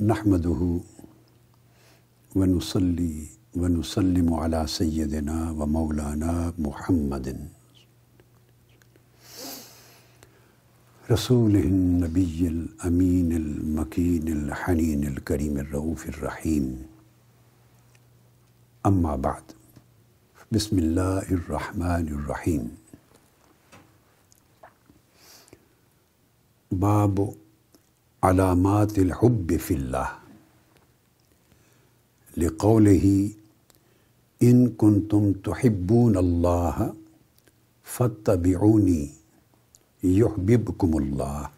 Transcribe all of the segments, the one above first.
نحمده ونصلي ونسلم على سيدنا ومولانا محمد. رسوله النبي الأمين المكين الحنين الكريم الرؤوف الرحيم أما بعد، بسم الله الرحمن الرحيم باب علامات الحب في الله لقوله إن كنتم تحبون الله فاتبعوني يحببكم الله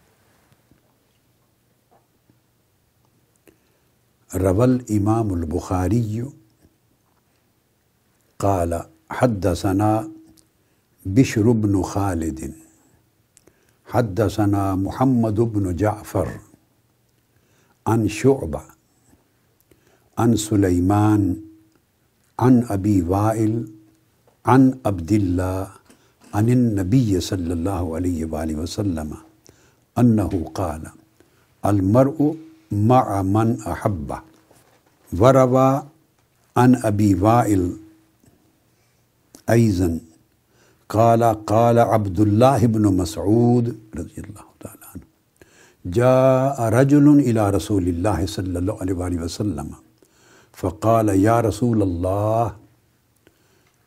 روى الإمام البخاري قال حدثنا بشر بن خالد، حدثنا محمد بن جعفر۔ عن شعبة عن سليمان عن أبي وائل، عن عبد الله عن النبي صلى الله عليه وآله وسلم أنه قال، المرء مع من أحبه وروى عن أبي وائل أيضا قال قال عبد الله بن مسعود رضي الله جاء رجل إلى رسول الله صلى الله عليه وآله وسلم فقال، يا رسول الله،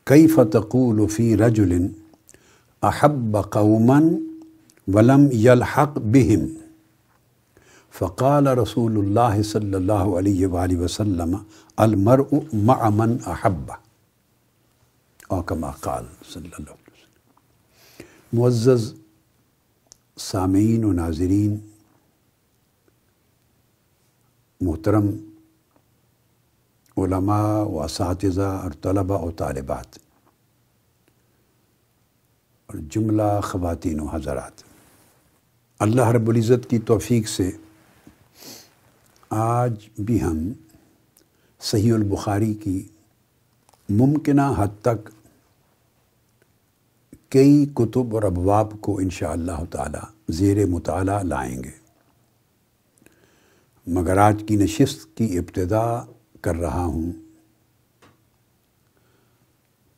كيف تقول في رجل أحب قوما ولم يلحق بهم؟ فقال رسول الله صلى الله عليه وآله وسلم، المرء مع من أحبه. أو كما قال صلى الله عليه وسلم. معزز، سامعین و ناظرین محترم علماء و اساتذہ اور طلباء و طالبات اور جملہ خواتین و حضرات۔ اللہ رب العزت کی توفیق سے آج بھی ہم صحیح البخاری کی ممکنہ حد تک کئی کتب اور ابواب کو انشاء اللہ تعالی زیر مطالعہ لائیں گے۔ مگر آج کی نشست کی ابتدا کر رہا ہوں۔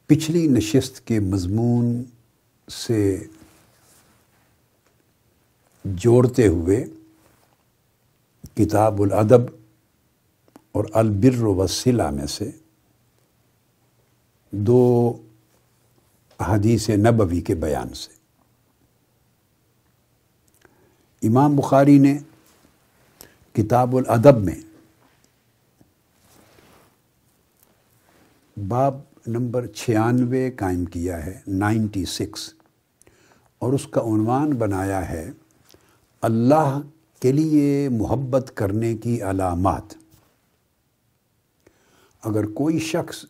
پچھلی نشست کے مضمون سے جوڑتے ہوئے کتاب الادب اور البر وسیلہ میں سے دو حدیث نبوی کے بیان سے۔ امام بخاری نے کتاب الادب میں۔ باب نمبر چھیانوے قائم کیا ہے، نائنٹی سکس۔ اور اس کا عنوان بنایا ہے، اللہ کے لیے محبت کرنے کی علامات۔ اگر کوئی شخص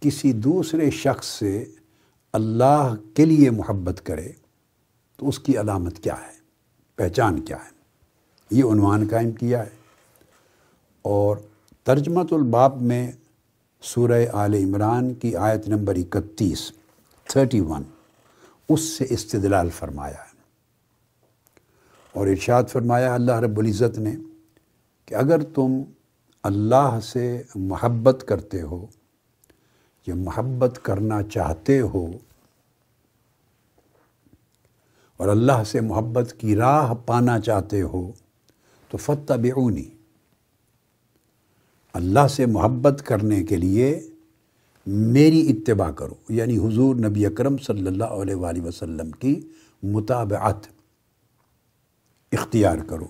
کسی دوسرے شخص سے اللہ کے لیے محبت کرے، تو اس کی علامت کیا ہے؟ پہچان کیا ہے؟ یہ عنوان قائم کیا ہے۔ اور ترجمت الباب میں سورہ آل عمران کی آیت نمبر اکتیس، تھرٹی ون، اس سے استدلال فرمایا ہے۔ اور ارشاد فرمایا اللہ رب العزت نے کہ اگر تم اللہ سے محبت کرتے ہو، یا محبت کرنا چاہتے ہو، اور اللہ سے محبت کی راہ پانا چاہتے ہو تو فتح بیونی اللہ سے محبت کرنے کے لیے میری اتباع کرو یعنی حضور نبی اکرم صلی اللہ علیہ وآلہ وسلم کی مطابعت اختیار کرو۔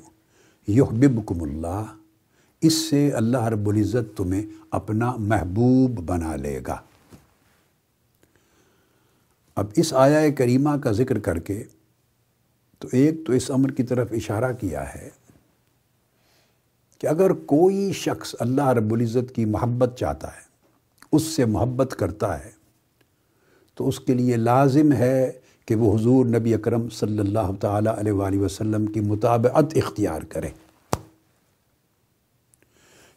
یحببکم اللہ، اس سے اللہ رب العزت تمہیں اپنا محبوب بنا لے گا۔ اب اس آیا کریمہ کا ذکر کر کے تو ایک تو اس امر کی طرف اشارہ کیا ہے کہ اگر کوئی شخص اللہ رب العزت کی محبت چاہتا ہے، اس سے محبت کرتا ہے، تو اس کے لیے لازم ہے کہ وہ حضور نبی اکرم صلی اللہ تعالیٰ علیہ وآلہ وسلم کی مطابعت اختیار کرے۔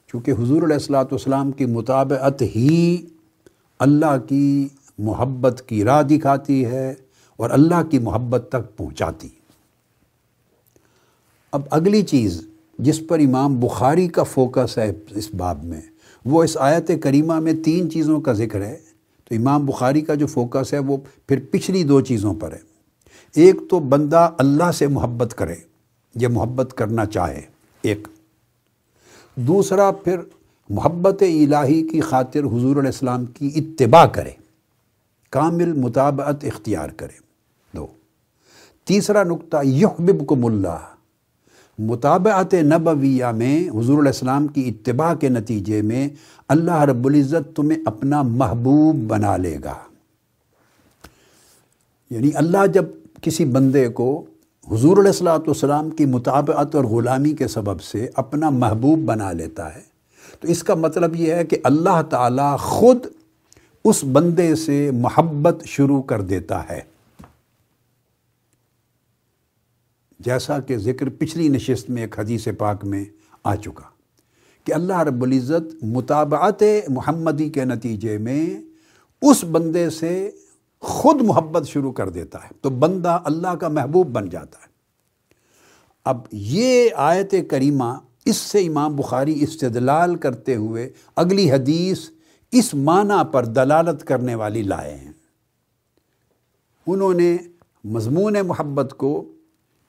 کیونکہ حضور علیہ السلاۃ والسلام کی مطابعت ہی اللہ کی محبت کی راہ دکھاتی ہے اور اللہ کی محبت تک پہنچاتی۔ اب اگلی چیز جس پر امام بخاری کا فوکس ہے اس باب میں۔ وہ اس آیت کریمہ میں تین چیزوں کا ذکر ہے۔ تو امام بخاری کا جو فوکس ہے وہ پھر پچھلی دو چیزوں پر ہے۔ ایک تو بندہ اللہ سے محبت کرے یا محبت کرنا چاہے، ایک۔ دوسرا پھر محبت الہی کی خاطر حضور علیہ السلام کی اتباع کرے، کامل مطابعت اختیار کرے۔ دو۔ تیسرا نقطہ یحببکم اللہ مطابعت نبویہ میں حضور علیہ السلام کی اتباع کے نتیجے میں اللہ رب العزت تمہیں اپنا محبوب بنا لے گا۔ یعنی اللہ جب کسی بندے کو حضور علیہ السلاۃ والسلام کی مطابعت اور غلامی کے سبب سے اپنا محبوب بنا لیتا ہے، تو اس کا مطلب یہ ہے کہ اللہ تعالیٰ خود اس بندے سے محبت شروع کر دیتا ہے۔ جیسا کہ ذکر پچھلی نشست میں ایک حدیث پاک میں آ چکا کہ اللہ رب العزت مطابعت محمدی کے نتیجے میں اس بندے سے خود محبت شروع کر دیتا ہے تو بندہ اللہ کا محبوب بن جاتا ہے۔ اب یہ آیت کریمہ اس سے امام بخاری استدلال کرتے ہوئے اگلی حدیث اس معنی پر دلالت کرنے والی لائے ہیں۔ انہوں نے مضمون محبت کو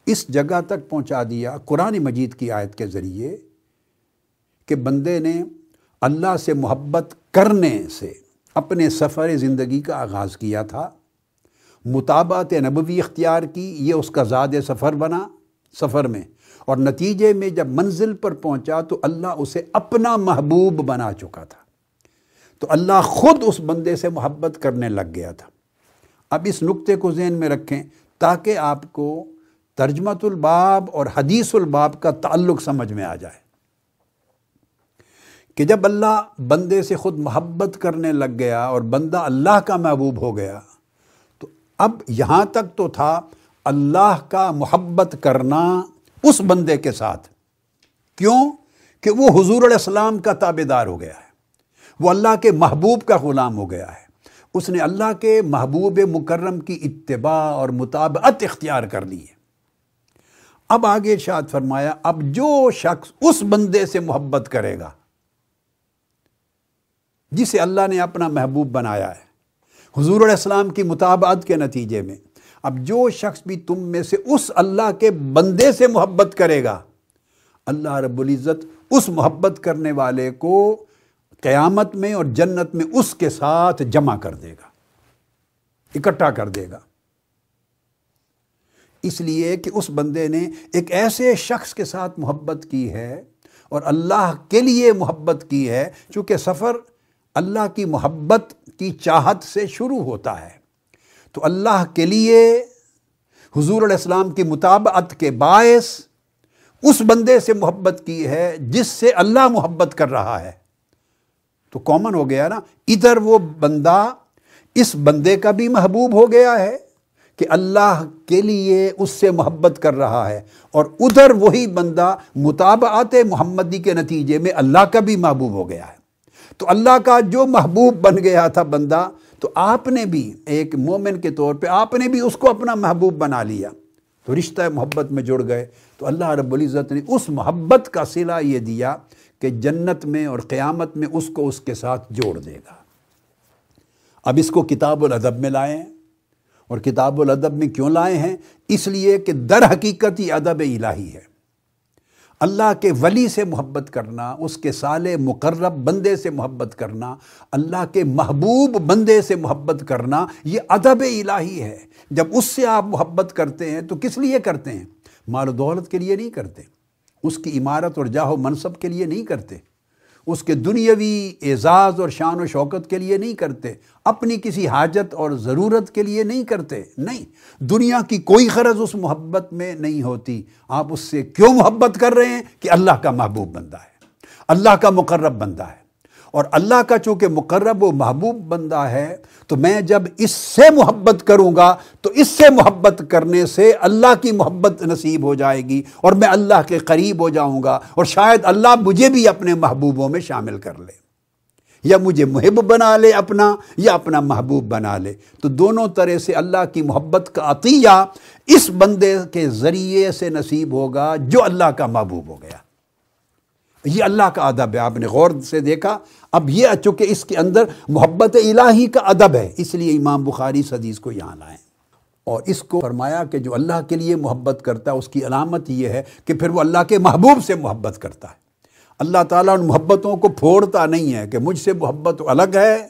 اس جگہ تک پہنچا دیا قرآن مجید کی آیت کے ذریعے کہ بندے نے اللہ سے محبت کرنے سے اپنے سفر زندگی کا آغاز کیا تھا۔ مطابعت نبوی اختیار کی، یہ اس کا زاد سفر بنا سفر میں۔ اور نتیجے میں جب منزل پر پہنچا تو اللہ اسے اپنا محبوب بنا چکا تھا۔ تو اللہ خود اس بندے سے محبت کرنے لگ گیا تھا۔ اب اس نقطے کو ذہن میں رکھیں تاکہ آپ کو ترجمت الباب اور حدیث الباب کا تعلق سمجھ میں آ جائے کہ جب اللہ بندے سے خود محبت کرنے لگ گیا اور بندہ اللہ کا محبوب ہو گیا، تو اب یہاں تک تو تھا اللہ کا محبت کرنا اس بندے کے ساتھ۔ کیوں؟ کہ وہ حضور علیہ السلام کا تابے دار ہو گیا ہے، وہ اللہ کے محبوب کا غلام ہو گیا ہے۔ اس نے اللہ کے محبوب مکرم کی اتباع اور مطابعت اختیار کر لی ہے۔ اب آگے ارشاد فرمایا، اب جو شخص اس بندے سے محبت کرے گا، جسے اللہ نے اپنا محبوب بنایا ہے، حضور علیہ السلام کی مطابعت کے نتیجے میں، اب جو شخص بھی تم میں سے اس اللہ کے بندے سے محبت کرے گا، اللہ رب العزت اس محبت کرنے والے کو قیامت میں اور جنت میں اس کے ساتھ جمع کر دے گا، اکٹھا کر دے گا۔ اس لیے کہ اس بندے نے ایک ایسے شخص کے ساتھ محبت کی ہے اور اللہ کے لیے محبت کی ہے، چونکہ سفر اللہ کی محبت کی چاہت سے شروع ہوتا ہے۔ تو اللہ کے لیے حضور علیہ السلام کی مطابعت کے باعث اس بندے سے محبت کی ہے جس سے اللہ محبت کر رہا ہے۔ تو کامن ہو گیا نا، ادھر وہ بندہ اس بندے کا بھی محبوب ہو گیا ہے۔ کہ اللہ کے لیے اس سے محبت کر رہا ہے اور ادھر وہی بندہ مطابعات محمدی کے نتیجے میں اللہ کا بھی محبوب ہو گیا ہے۔ تو اللہ کا جو محبوب بن گیا تھا بندہ، تو آپ نے بھی ایک مومن کے طور پہ آپ نے بھی اس کو اپنا محبوب بنا لیا۔ تو رشتہ محبت میں جڑ گئے۔ تو اللہ رب العزت نے اس محبت کا صلہ یہ دیا کہ جنت میں اور قیامت میں اس کو اس کے ساتھ جوڑ دے گا۔ اب اس کو کتاب الادب میں لائیں۔ اور کتاب الادب میں کیوں لائے ہیں؟ اس لیے کہ در حقیقت ہی ادب الہی ہے۔ اللہ کے ولی سے محبت کرنا، اس کے سال مقرب بندے سے محبت کرنا، اللہ کے محبوب بندے سے محبت کرنا، یہ ادب الہی ہے۔ جب اس سے آپ محبت کرتے ہیں تو کس لیے کرتے ہیں؟ مال و دولت کے لیے نہیں کرتے۔ اس کی عمارت اور جاہ و منصب کے لیے نہیں کرتے۔ اس کے دنیاوی اعزاز اور شان و شوکت کے لیے نہیں کرتے، اپنی کسی حاجت اور ضرورت کے لیے نہیں کرتے، نہیں۔ دنیا کی کوئی غرض اس محبت میں نہیں ہوتی۔ آپ اس سے کیوں محبت کر رہے ہیں؟ کہ اللہ کا محبوب بندہ ہے، اللہ کا مقرب بندہ ہے۔ اور اللہ کا چونکہ مقرب و محبوب بندہ ہے، تو میں جب اس سے محبت کروں گا، تو اس سے محبت کرنے سے اللہ کی محبت نصیب ہو جائے گی اور میں اللہ کے قریب ہو جاؤں گا اور شاید اللہ مجھے بھی اپنے محبوبوں میں شامل کر لے۔ یا مجھے محب بنا لے اپنا، یا اپنا محبوب بنا لے۔ تو دونوں طرح سے اللہ کی محبت کا عطیہ اس بندے کے ذریعے سے نصیب ہوگا جو اللہ کا محبوب ہو گیا۔ یہ اللہ کا ادب ہے، آپ نے غور سے دیکھا۔ اب یہ چونکہ اس کے اندر محبت الہی کا ادب ہے، اس لیے امام بخاری اس حدیث کو یہاں لائیں۔ اور اس کو فرمایا کہ جو اللہ کے لیے محبت کرتا ہے، اس کی علامت یہ ہے کہ پھر وہ اللہ کے محبوب سے محبت کرتا ہے۔ اللہ تعالیٰ ان محبتوں کو پھوڑتا نہیں ہے کہ مجھ سے محبت الگ ہے،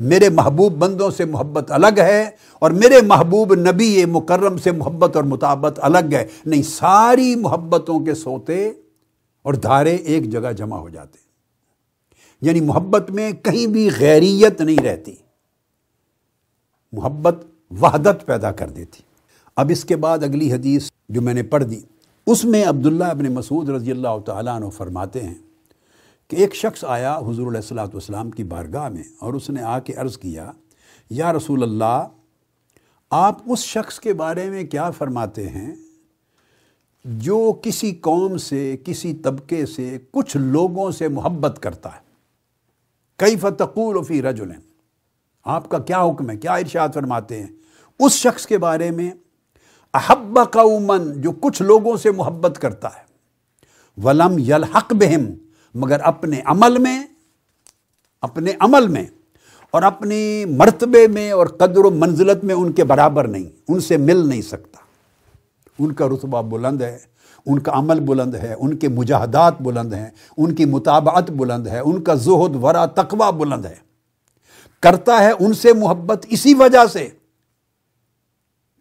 میرے محبوب بندوں سے محبت الگ ہے، اور میرے محبوب نبی مکرم سے محبت اور مطابت الگ ہے۔ نہیں، ساری محبتوں کے سوتے اور دھارے ایک جگہ جمع ہو جاتے۔ یعنی محبت میں کہیں بھی غیریت نہیں رہتی۔ محبت وحدت پیدا کر دیتی۔ اب اس کے بعد اگلی حدیث جو میں نے پڑھ دی، اس میں عبداللہ ابن مسعود رضی اللہ تعالیٰ عنہ فرماتے ہیں کہ ایک شخص آیا حضور علیہ السلام والسلام کی بارگاہ میں اور اس نے آ کے عرض کیا، یا رسول اللہ، آپ اس شخص کے بارے میں کیا فرماتے ہیں؟ جو کسی قوم سے، کسی طبقے سے، کچھ لوگوں سے محبت کرتا ہے۔ کئی فتقول فی رجل آپ کا کیا حکم ہے؟ کیا ارشاد فرماتے ہیں؟ اس شخص کے بارے میں احب قومن جو کچھ لوگوں سے محبت کرتا ہے، ولم یلحق بہم، مگر اپنے عمل میں، اپنے عمل میں اور اپنی مرتبے میں اور قدر و منزلت میں ان کے برابر نہیں، ان سے مل نہیں سکتا۔ ان کا رتبہ بلند ہے۔ ان کا عمل بلند ہے، ان کے مجاہدات بلند ہیں، ان کی مطابعت بلند ہے، ان کا زہد، ورا، تقوی بلند ہے۔ کرتا ہے ان سے محبت اسی وجہ سے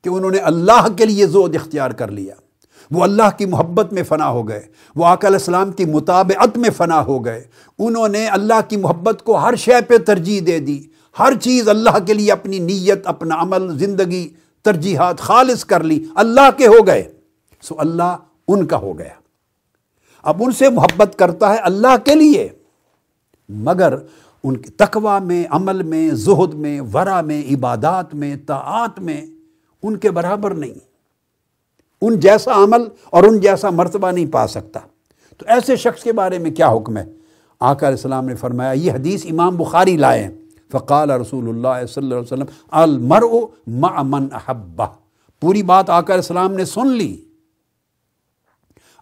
کہ انہوں نے اللہ کے لیے زود اختیار کر لیا۔ وہ اللہ کی محبت میں فنا ہو گئے، وہ علیہ السلام کی مطابعت میں فنا ہو گئے۔ انہوں نے اللہ کی محبت کو ہر شے پہ ترجیح دے دی، ہر چیز اللہ کے لیے اپنی نیت، اپنا عمل، زندگی، ترجیحات خالص کر لی، اللہ کے ہو گئے۔ سو اللہ ان کا ہو گیا۔ اب ان سے محبت کرتا ہے اللہ کے لیے، مگر ان کے تقوی میں، عمل میں، زہد میں، ورا میں، عبادات میں طاعات میں ان کے برابر نہیں۔ ان جیسا عمل اور ان جیسا مرتبہ نہیں پا سکتا۔ تو ایسے شخص کے بارے میں کیا حکم ہے؟ آقا علیہ السلام نے فرمایا، یہ حدیث امام بخاری لائے فقال رسول اللہ صلی اللہ علیہ وسلم، المرء مع من احبہ۔ پوری بات آقا علیہ السلام نے سن لی۔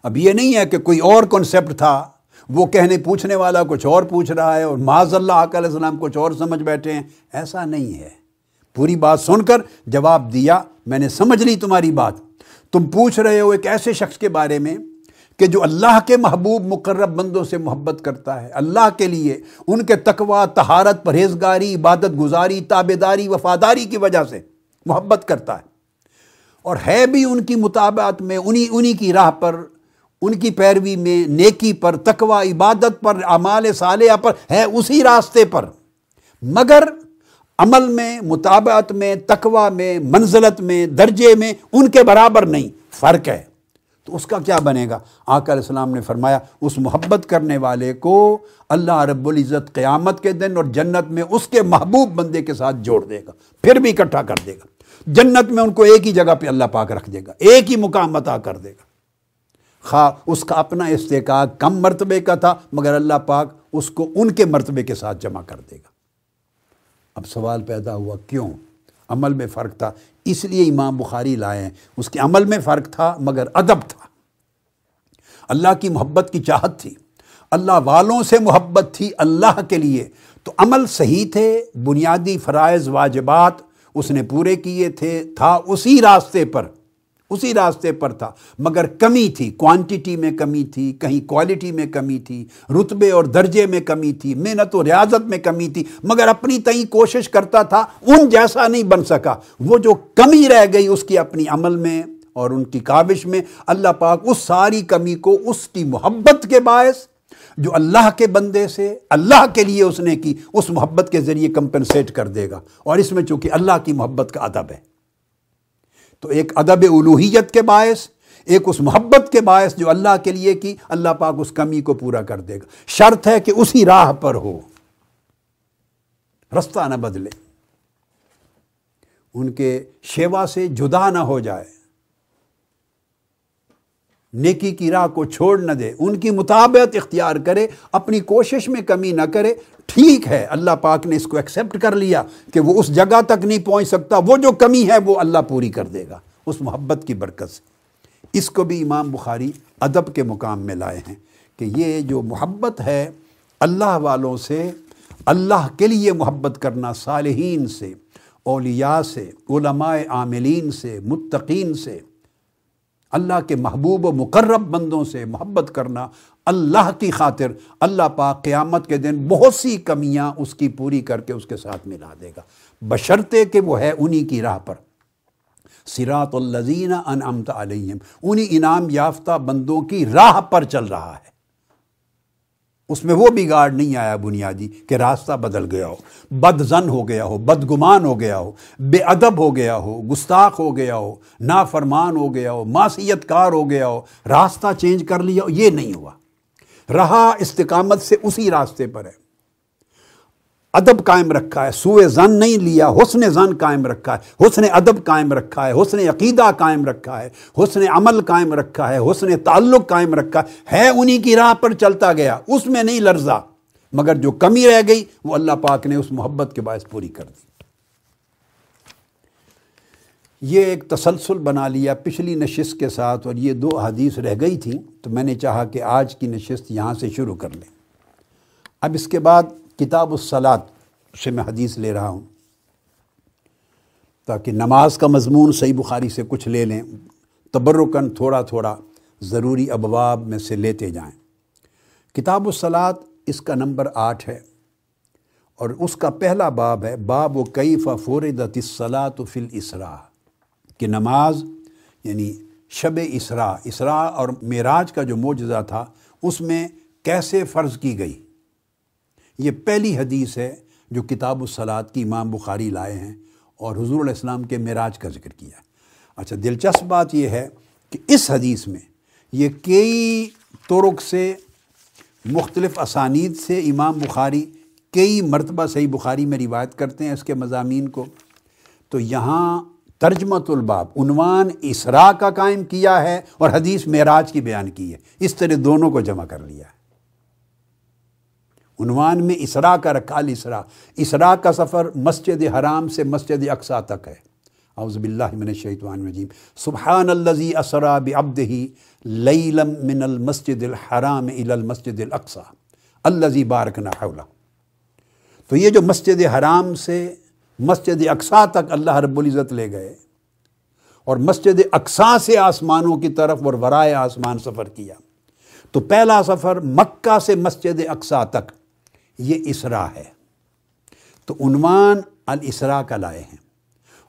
اب یہ نہیں ہے کہ کوئی اور کنسپٹ تھا، وہ کہنے پوچھنے والا کچھ اور پوچھ رہا ہے اور معاذ اللہ آقا علیہ السلام کچھ اور سمجھ بیٹھے ہیں۔ ایسا نہیں ہے۔ پوری بات سن کر جواب دیا، میں نے سمجھ لی تمہاری بات۔ تم پوچھ رہے ہو ایک ایسے شخص کے بارے میں کہ جو اللہ کے محبوب، مقرب بندوں سے محبت کرتا ہے۔ اللہ کے لیے، ان کے تقوی تہارت پرہیزگاری، عبادت گزاری تابے داری وفاداری کی وجہ سے محبت کرتا ہے۔ اور ہے بھی ان کی مطابعت میں، انہی انہی کی راہ پر ان کی پیروی میں نیکی پر، تقوی، عبادت پر، اعمال صالحہ پر ہے اسی راستے پر۔ مگر عمل میں، مطابعت میں، تقوی میں، منزلت میں، درجے میں ان کے برابر نہیں، فرق ہے۔ تو اس کا کیا بنے گا؟ آقا علیہ السلام نے فرمایا، اس محبت کرنے والے کو اللہ رب العزت قیامت کے دن اور جنت میں اس کے محبوب بندے کے ساتھ جوڑ دے گا، پھر بھی اکٹھا کر دے گا۔ جنت میں ان کو ایک ہی جگہ پہ اللہ پاک رکھ دے گا، ایک ہی مقام عطا کر دے گا۔ خواہ اس کا اپنا استحقاق کم مرتبے کا تھا، مگر اللہ پاک اس کو ان کے مرتبے کے ساتھ جمع کر دے گا۔ اب سوال پیدا ہوا، کیوں؟ عمل میں فرق تھا، اس لیے امام بخاری لائے ہیں۔ اس کے عمل میں فرق تھا، مگر ادب تھا۔ اللہ کی محبت کی چاہت تھی۔ اللہ والوں سے محبت تھی، اللہ کے لیے۔ تو عمل صحیح تھے، بنیادی فرائض واجبات اس نے پورے کیے تھے، تھا اسی راستے پر۔ اسی راستے پر تھا۔ مگر کمی تھی کوانٹیٹی میں کمی تھی، کہیں کوالٹی میں کمی تھی، رتبے اور درجے میں کمی تھی، محنت و ریاضت میں کمی تھی۔ مگر اپنی تئیں کوشش کرتا تھا، ان جیسا نہیں بن سکا۔ وہ جو کمی رہ گئی اس کی اپنی عمل میں اور ان کی کاوش میں، اللہ پاک اس ساری کمی کو اس کی محبت کے باعث، جو اللہ کے بندے سے اللہ کے لیے اس نے کی، اس محبت کے ذریعے کمپنسیٹ کر دے گا۔ اور اس میں چونکہ اللہ کی محبت کا ادب ہے۔ تو ایک ادب الوحیت کے باعث، ایک اس محبت کے باعث جو اللہ کے لیے کی، اللہ پاک اس کمی کو پورا کر دے گا۔ شرط ہے کہ اسی راہ پر ہو۔ رستہ نہ بدلے۔ ان کے شیوا سے جدا نہ ہو جائے۔ نیکی کی راہ کو چھوڑ نہ دے، ان کی مطابعت اختیار کرے، اپنی کوشش میں کمی نہ کرے۔ ٹھیک ہے، اللہ پاک نے اس کو ایکسیپٹ کر لیا کہ وہ اس جگہ تک نہیں پہنچ سکتا، وہ جو کمی ہے وہ اللہ پوری کر دے گا، اس محبت کی برکت سے۔ اس کو بھی امام بخاری ادب کے مقام میں لائے ہیں کہ یہ جو محبت ہے اللہ والوں سے، اللہ کے لیے محبت کرنا صالحین سے، اولیاء سے، علماء عاملین سے، متقین سے اللہ کے محبوب و مقرب بندوں سے محبت کرنا اللہ کی خاطر اللہ پاک قیامت کے دن بہت سی کمیاں اس کی پوری کر کے اس کے ساتھ ملا دے گا۔ بشرطے کہ وہ ہے انہی کی راہ پر۔ سراط الزین انعمت علیہم، انہی انعام یافتہ بندوں کی راہ پر چل رہا ہے۔ اس میں وہ بگاڑ نہیں آیا بنیادی کہ راستہ بدل گیا ہو۔ بد زن ہو گیا ہو، بدگمان ہو گیا ہو، بے ادب ہو گیا ہو، گستاخ ہو گیا ہو، نافرمان ہو گیا ہو، معصیت کار ہو گیا ہو، راستہ چینج کر لیا ہو، یہ نہیں ہوا۔ رہا استقامت سے اسی راستے پر ہے۔ ادب قائم رکھا ہے سوئے زن نہیں لیا، حسن زن قائم رکھا ہے۔ حسن ادب قائم رکھا ہے، حسن عقیدہ قائم رکھا ہے، حسن عمل قائم رکھا ہے، حسن تعلق قائم رکھا ہے انہی کی راہ پر چلتا گیا، اس میں نہیں لرزا۔ مگر جو کمی رہ گئی، وہ اللہ پاک نے اس محبت کے باعث پوری کر دی۔ یہ ایک تسلسل بنا لیا پچھلی نشست کے ساتھ، اور یہ دو حدیث رہ گئی تھیں۔ تو میں نے چاہا کہ آج کی نشست یہاں سے شروع کر لیں۔ اب اس کے بعد کتاب الصلاط سے میں حدیث لے رہا ہوں۔ تاکہ نماز کا مضمون صحیح بخاری سے کچھ لے لیں تبرکن تھوڑا تھوڑا ضروری ابواب میں سے لیتے جائیں۔ کتاب الصلاط اس کا نمبر آٹھ ہے اور اس کا پہلا باب ہے، باب و کئی فورد صلاۃ فل اسرا کہ نماز یعنی شب اسرا اسرا اور معراج کا جو معجزہ تھا، اس میں کیسے فرض کی گئی؟ یہ پہلی حدیث ہے جو کتاب الصلاط کی امام بخاری لائے ہیں اور حضور علیہ السلام کے معراج کا ذکر کیا اچھا دلچسپ بات یہ ہے کہ اس حدیث میں یہ کئی طرق سے، مختلف اسانید سے امام بخاری، کئی مرتبہ صحیح بخاری میں روایت کرتے ہیں اس کے مضامین کو۔ تو یہاں ترجمت الباب، عنوان اسرا کا قائم کیا ہے اور حدیث معراج کی بیان کی ہے۔ اس طرح دونوں کو جمع کر لیا ہے۔ عنوان میں اسرا کا رکھا الاسرا اسرا کا سفر مسجد حرام سے مسجد اقسا تک ہے۔ اعوذ باللہ من الشیطان الرجیم۔ سبحان اللذی اسرا بعبدہی لیلم من المسجد الحرام الى المسجد الاقصا اللذی بارکنا حولا تو یہ جو مسجد حرام سے مسجد اقسا تک اللہ رب العزت لے گئے اور مسجد اقسا سے آسمانوں کی طرف اور ورائے آسمان سفر کیا۔ تو پہلا سفر مکہ سے مسجد اقسا تک۔ یہ اسرا ہے۔ تو عنوان الاسرا کا لائے ہیں۔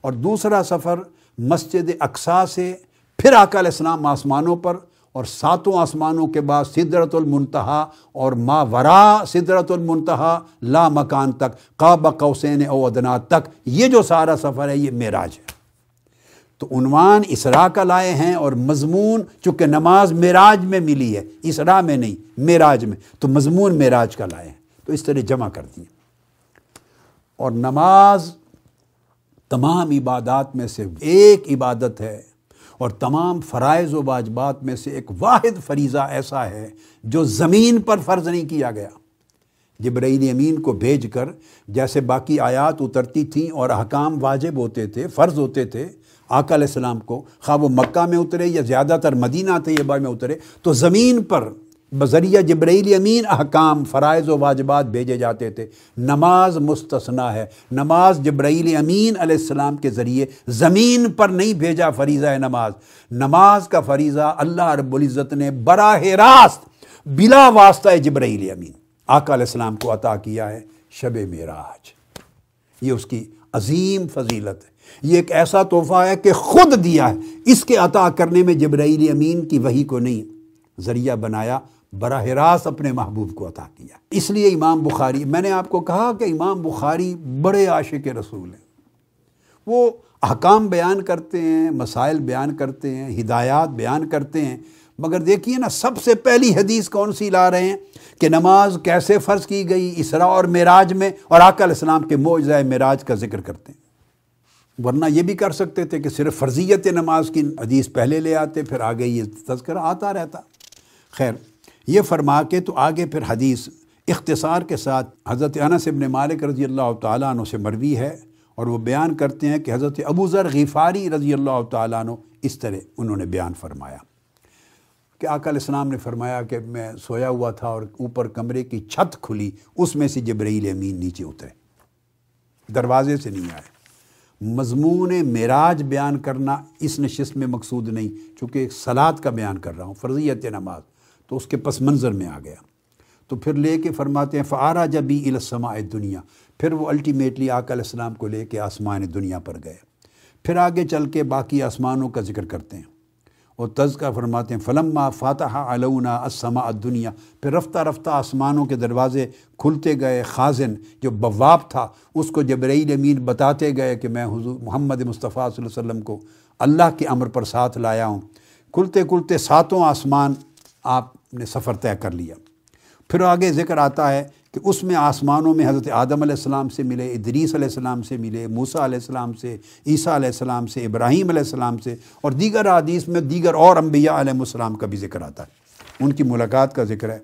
اور دوسرا سفر مسجد اقسا سے پھر آقا علیہ السلام آسمانوں پر اور ساتوں آسمانوں کے بعد سدرت المنتہا اور ما ورا سدرت المنتہا لا مکان تک، قاب قوسین او ادنا تک، یہ جو سارا سفر ہے یہ معراج ہے۔ تو عنوان اسرا کا لائے ہیں اور مضمون چونکہ نماز معراج میں ملی ہے اسرا میں نہیں، معراج میں۔ تو مضمون معراج کا لائے ہیں۔ تو اس طرح جمع کر دیں اور نماز تمام عبادات میں سے ایک عبادت ہے اور تمام فرائض و واجبات میں سے ایک واحد فریضہ ایسا ہے جو زمین پر فرض نہیں کیا گیا۔ جبرائیل امین کو بھیج کر جیسے باقی آیات اترتی تھیں اور احکام واجب ہوتے تھے، فرض ہوتے تھے، آقا علیہ السلام کو، خواہ وہ مکہ میں اترے یا زیادہ تر مدینہ طیبہ میں اترے، تو زمین پر بذریعہ جبرائیل امین احکام، فرائض و واجبات بھیجے جاتے تھے۔ نماز مستثنا ہے۔ نماز جبرائیل امین علیہ السلام کے ذریعے زمین پر نہیں بھیجا فریضہ ہے نماز۔ نماز کا فریضہ اللہ رب العزت نے براہ راست بلا واسطہ جبرائیل امین، آقا علیہ السلام کو عطا کیا ہے شب معراج۔ یہ اس کی عظیم فضیلت ہے۔ یہ ایک ایسا تحفہ ہے کہ خود دیا ہے۔ اس کے عطا کرنے میں جبرائیل امین کی وہی کو نہیں، ذریعہ بنایا براہ راست اپنے محبوب کو عطا کیا۔ اس لیے امام بخاری، میں نے آپ کو کہا کہ امام بخاری بڑے عاشق رسول ہیں۔ وہ احکام بیان کرتے ہیں، مسائل بیان کرتے ہیں، ہدایات بیان کرتے ہیں۔ مگر دیکھیے نا، سب سے پہلی حدیث کون سی لا رہے ہیں کہ نماز کیسے فرض کی گئی اسرا اور معراج میں اور آقا علیہ السلام کے معجزہ معراج کا ذکر کرتے ہیں۔ ورنہ یہ بھی کر سکتے تھے کہ صرف فرضیت نماز کی حدیث پہلے لے آتے، پھر آگے یہ تذکرہ آتا رہتا۔ خیر یہ فرما کے تو آگے پھر حدیث اختصار کے ساتھ حضرت انس ابن مالک رضی اللہ تعالیٰ عنہ سے مروی ہے اور وہ بیان کرتے ہیں کہ حضرت ابو ذر غفاری رضی اللہ تعالیٰ عنہ اس طرح انہوں نے بیان فرمایا کہ آقا علیہ السلام نے فرمایا کہ میں سویا ہوا تھا اور اوپر کمرے کی چھت کھلی، اس میں سے جبرائیل امین نیچے اترے۔ دروازے سے نہیں آئے۔ مضمون معراج بیان کرنا اس نشست میں مقصود نہیں، چونکہ ایک سلاد کا بیان کر رہا ہوں، فرضیت نماز۔ تو اس کے پس منظر میں آ گیا۔ تو پھر لے کے فرماتے ہیں فعارا جبی السماء دنیا پھر وہ الٹیمیٹلی آقا علیہ السلام کو لے کے آسمان دنیا پر گئے۔ پھر آگے چل کے باقی آسمانوں کا ذکر کرتے ہیں۔ اور تذکہ فرماتے ہیں، فلما فاتح علونا السماء دنیا پھر رفتہ رفتہ آسمانوں کے دروازے کھلتے گئے، خازن جو بواب تھا، اس کو جبرائیل امین بتاتے گئے کہ میں حضور محمد مصطفیٰ صلی اللہ علیہ وسلم کو اللہ کے امر پر ساتھ لایا ہوں۔ کھلتے کھلتے ساتوں آسمان آپ نے سفر طے کر لیا۔ پھر آگے ذکر آتا ہے کہ اس میں آسمانوں میں حضرت آدم علیہ السلام سے ملے، ادریس علیہ السلام سے ملے، موسیٰ علیہ السلام سے، عیسیٰ علیہ السلام سے، ابراہیم علیہ السلام سے، اور دیگر حدیث میں دیگر اور انبیاء علیہ السلام کا بھی ذکر آتا ہے۔ ان کی ملاقات کا ذکر ہے۔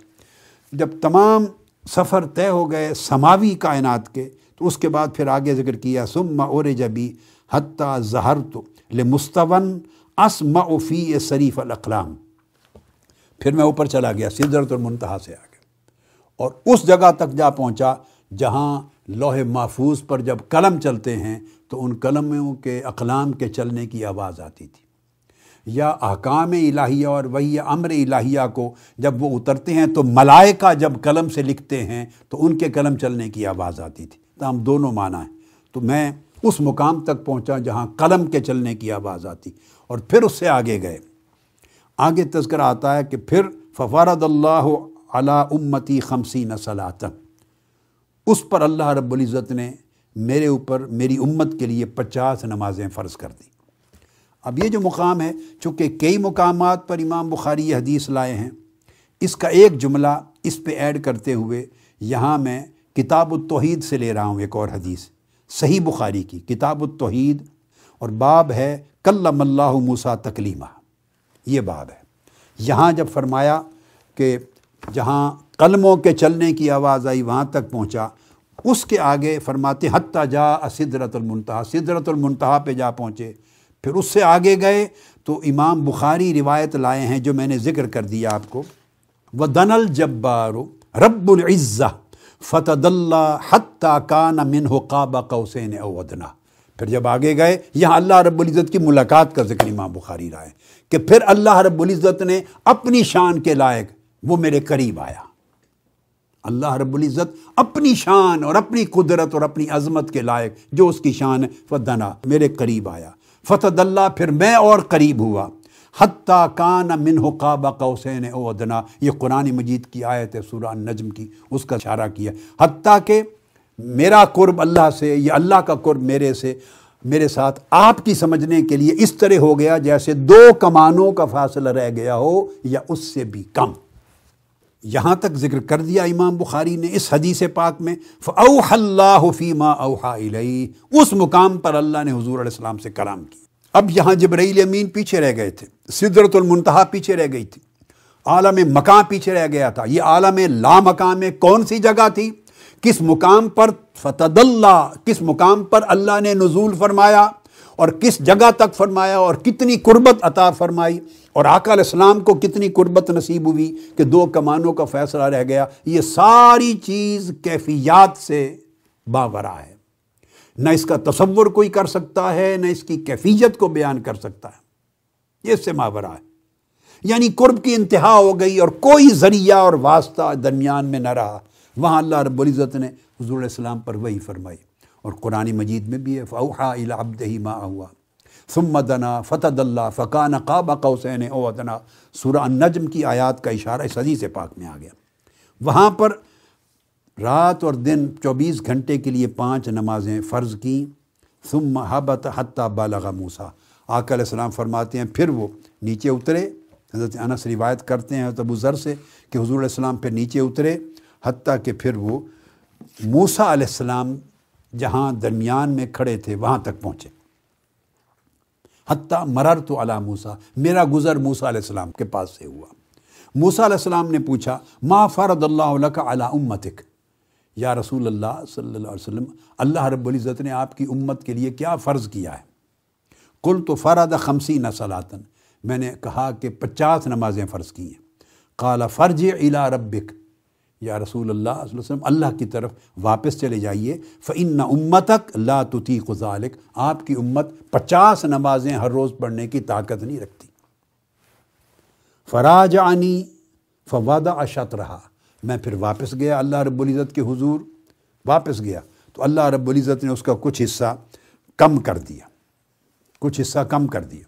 جب تمام سفر طے ہو گئے سماوی کائنات کے، تو اس کے بعد پھر آگے ذکر کیا سم اور جبی حتیٰ زہر تو لمستون اسم فی شریف الاقلام۔ پھر میں اوپر چلا گیا سدرت المنتہا سے آگے۔ اور اس جگہ تک جا پہنچا جہاں لوح محفوظ پر جب قلم چلتے ہیں، تو ان قلموں کے اقلام کے چلنے کی آواز آتی تھی۔ یا احکام الہیہ اور وہی امر الہیہ کو جب وہ اترتے ہیں، تو ملائکہ جب قلم سے لکھتے ہیں، تو ان کے قلم چلنے کی آواز آتی تھی۔ تو ہم دونوں معنی ہیں تو میں اس مقام تک پہنچا جہاں قلم کے چلنے کی آواز آتی۔ اور پھر اس سے آگے گئے۔ آگے تذکرہ آتا ہے کہ پھر ففارد اللہ علا امتی خمسی نسلاتن اس پر اللہ رب العزت نے میرے اوپر، میری امت کے لیے پچاس نمازیں فرض کر دیں۔ اب یہ جو مقام ہے، چونکہ کئی مقامات پر امام بخاری یہ حدیث لائے ہیں، اس کا ایک جملہ اس پہ ایڈ کرتے ہوئے یہاں میں کتاب التوحید سے لے رہا ہوں، ایک اور حدیث۔ صحیح بخاری کی کتاب التوحید، اور باب ہے کلم اللہ موسا تکلیمہ۔ یہ باب ہے۔ یہاں جب فرمایا کہ جہاں قلموں کے چلنے کی آواز آئی وہاں تک پہنچا، اس کے آگے فرماتے، حتیٰ جا صدرت المنتہا صدرت المنتہا پہ جا پہنچے۔ پھر اس سے آگے گئے تو امام بخاری روایت لائے ہیں جو میں نے ذکر کر دیا آپ کو۔ و دن الجبارو رب العزہ فتح اللہ حتیٰ کان من قابہ قوسین اودنا پھر جب آگے گئے، یہاں اللہ رب العزت کی ملاقات کا ذکر امام بخاری رائے کہ پھر اللہ رب العزت نے اپنی شان کے لائق وہ میرے قریب آیا۔ اللہ رب العزت اپنی شان اور اپنی قدرت اور اپنی عظمت کے لائق جو اس کی شان ہے، فدنا، میرے قریب آیا۔ فتح اللہ پھر میں اور قریب ہوا۔ حتیٰ کان من قاب قوسین او ادنا، یہ قرآن مجید کی آیت ہے، سورہ نجم کی، اس کا اشارہ کیا۔ حتیٰ کہ میرا قرب اللہ سے یا اللہ کا قرب میرے سے، میرے ساتھ آپ کی سمجھنے کے لیے اس طرح ہو گیا جیسے دو کمانوں کا فاصلہ رہ گیا ہو یا اس سے بھی کم۔ یہاں تک ذکر کر دیا امام بخاری نے اس حدیث پاک میں، فَأَوْحَ اللَّهُ فِي مَا أَوْحَا إِلَيْهِ۔ اس مقام پر اللہ نے حضور علیہ السلام سے کلام کی۔ اب یہاں جبرائیل امین پیچھے رہ گئے تھے صدرت المنتہا پیچھے رہ گئی تھی، عالم مکان پیچھے رہ گیا تھا۔ یہ عالم لا مقام میں کون سی جگہ تھی؟ کس مقام پر فتد اللہ کس مقام پر اللہ نے نزول فرمایا اور کس جگہ تک فرمایا اور کتنی قربت عطا فرمائی اور آقا علیہ السلام کو کتنی قربت نصیب ہوئی کہ دو کمانوں کا فیصلہ رہ گیا، یہ ساری چیز کیفیات سے باورا ہے۔ نہ اس کا تصور کوئی کر سکتا ہے، نہ اس کی کیفیت کو بیان کر سکتا ہے۔ یہ اس سے ماورا ہے۔ یعنی قرب کی انتہا ہو گئی اور کوئی ذریعہ اور واسطہ درمیان میں نہ رہا۔ وہاں اللہ رب العزت نے حضور علیہ السلام پر وہی فرمائی اور قرآن مجید میں بھی ہے فوحا العبدہ ما ہوا ثم دنا فتد اللہ فقان قاب قوسین او ادنا سورہ النجم کی آیات کا اشارہ اس حدیث پاک میں آ گیا۔ وہاں پر رات اور دن چوبیس گھنٹے کے لیے پانچ نمازیں فرض کیں۔ ثم حبت حتیٰ بالغ موسا آقا علیہ السلام فرماتے ہیں، پھر وہ نیچے اترے۔ حضرت انس روایت کرتے ہیں ابو ذر سے کہ حضور علیہ السلام پھر نیچے اترے۔ حتیٰ کہ پھر وہ موسا علیہ السلام جہاں درمیان میں کھڑے تھے، وہاں تک پہنچے۔ حتیٰ مرر تو علا موسا میرا گزر موسا علیہ السلام کے پاس سے ہوا۔ موسا علیہ السلام نے پوچھا، ما فرد اللہ علیہ کا علا امتک؟ یا رسول اللہ صلی اللہ علیہ وسلم، اللہ رب العزت نے آپ کی امت کے لیے کیا فرض کیا ہے؟ کل تو فرد خمسی نسلاتن میں نے کہا کہ پچاس نمازیں فرض کی ہیں۔ قال فرج الا ربک یا رسول اللہ صلی اللہ علیہ وسلم، اللہ کی طرف واپس چلے جائیے۔ فعن امتک لا تطیق ذالک آپ کی امت پچاس نمازیں ہر روز پڑھنے کی طاقت نہیں رکھتی۔ فراج عنی فوادہ اشت رہا میں پھر واپس گیا اللہ رب العزت کے حضور، واپس گیا۔ تو اللہ رب العزت نے اس کا کچھ حصہ کم کر دیا۔ کچھ حصہ کم کر دیا۔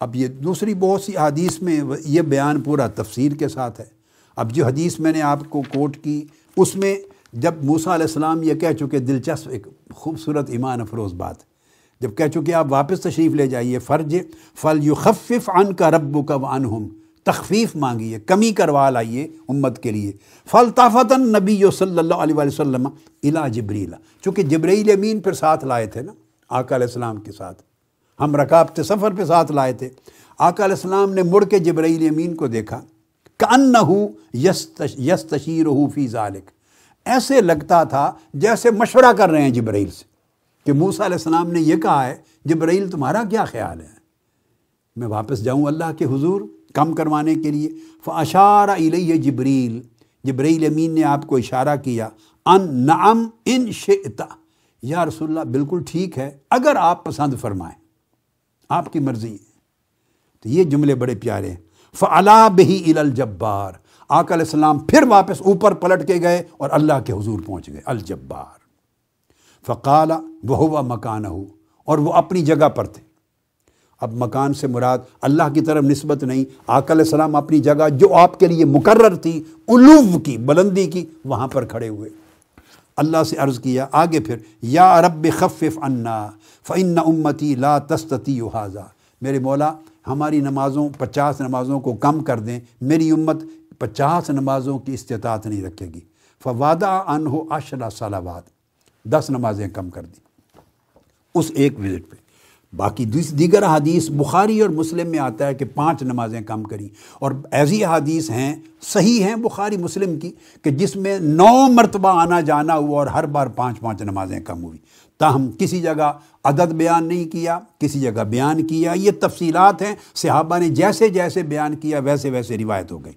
اب یہ دوسری بہت سی حدیث میں یہ بیان پورا تفسیر کے ساتھ ہے۔ اب جو حدیث میں نے آپ کو کوٹ کی، اس میں جب موسیٰ علیہ السلام یہ کہہ چکے، دلچسپ ایک خوبصورت ایمان افروز بات، جب کہہ چکے آپ واپس تشریف لے جائیے، فرج فل یو خفف ان کا رب کا ون تخفیف مانگیے، کمی کروا لائیے امت کے لیے۔ فل طافتاً نبی صلی اللہ علیہ وسلم الا جبریلا چونکہ جبریل امین پھر ساتھ لائے تھے نا، آقا علیہ السلام کے ساتھ۔ ہم رکابت سفر پہ ساتھ لائے تھے۔ آقا علیہ السلام نے مڑ کے جبرائیل امین کو دیکھا۔ کن ہو یس یس تشیر ہو فی ذالک۔ ایسے لگتا تھا جیسے مشورہ کر رہے ہیں جبرائیل سے کہ موسیٰ علیہ السلام نے یہ کہا ہے، جبرائیل تمہارا کیا خیال ہے؟ میں واپس جاؤں اللہ کے حضور کم کروانے کے لیے۔ فاشار علیہ جبریل جبرائیل امین نے آپ کو اشارہ کیا، ان نعم ان شئتا یا رسول اللہ، بالکل ٹھیک ہے، اگر آپ پسند فرمائیں، آپ کی مرضی۔ ہے تو یہ جملے بڑے پیارے ہیں۔ فعلا بہی ال الجبار آک علیہ السلام پھر واپس اوپر پلٹ کے گئے اور اللہ کے حضور پہنچ گئے، الجبار۔ فقالا وہ ہوا مکان ہو اور وہ اپنی جگہ پر تھے۔ اب مکان سے مراد اللہ کی طرف نسبت نہیں آک علیہ السلام اپنی جگہ جو آپ کے لیے مقرر تھی علوف کی، بلندی کی، وہاں پر کھڑے ہوئے۔ اللہ سے عرض کیا، آگے پھر، یا رب خفف انا فعن امتی لا تستی حاضہ میرے مولا ہماری نمازوں، پچاس نمازوں کو کم کر دیں، میری امت پچاس نمازوں کی استطاعت نہیں رکھے گی۔ فوادہ ان ہو اشرا صلاحات دس نمازیں کم کر دیں اس ایک وزٹ پہ۔ باقی دیگر حدیث بخاری اور مسلم میں آتا ہے کہ پانچ نمازیں کم کری اور ایسی حدیث ہیں، صحیح ہیں بخاری مسلم کی، کہ جس میں نو مرتبہ آنا جانا ہوا اور ہر بار پانچ پانچ نمازیں کم ہوئی۔ تاہم کسی جگہ عدد بیان نہیں کیا، کسی جگہ بیان کیا۔ یہ تفصیلات ہیں، صحابہ نے جیسے جیسے بیان کیا، ویسے ویسے روایت ہو گئی۔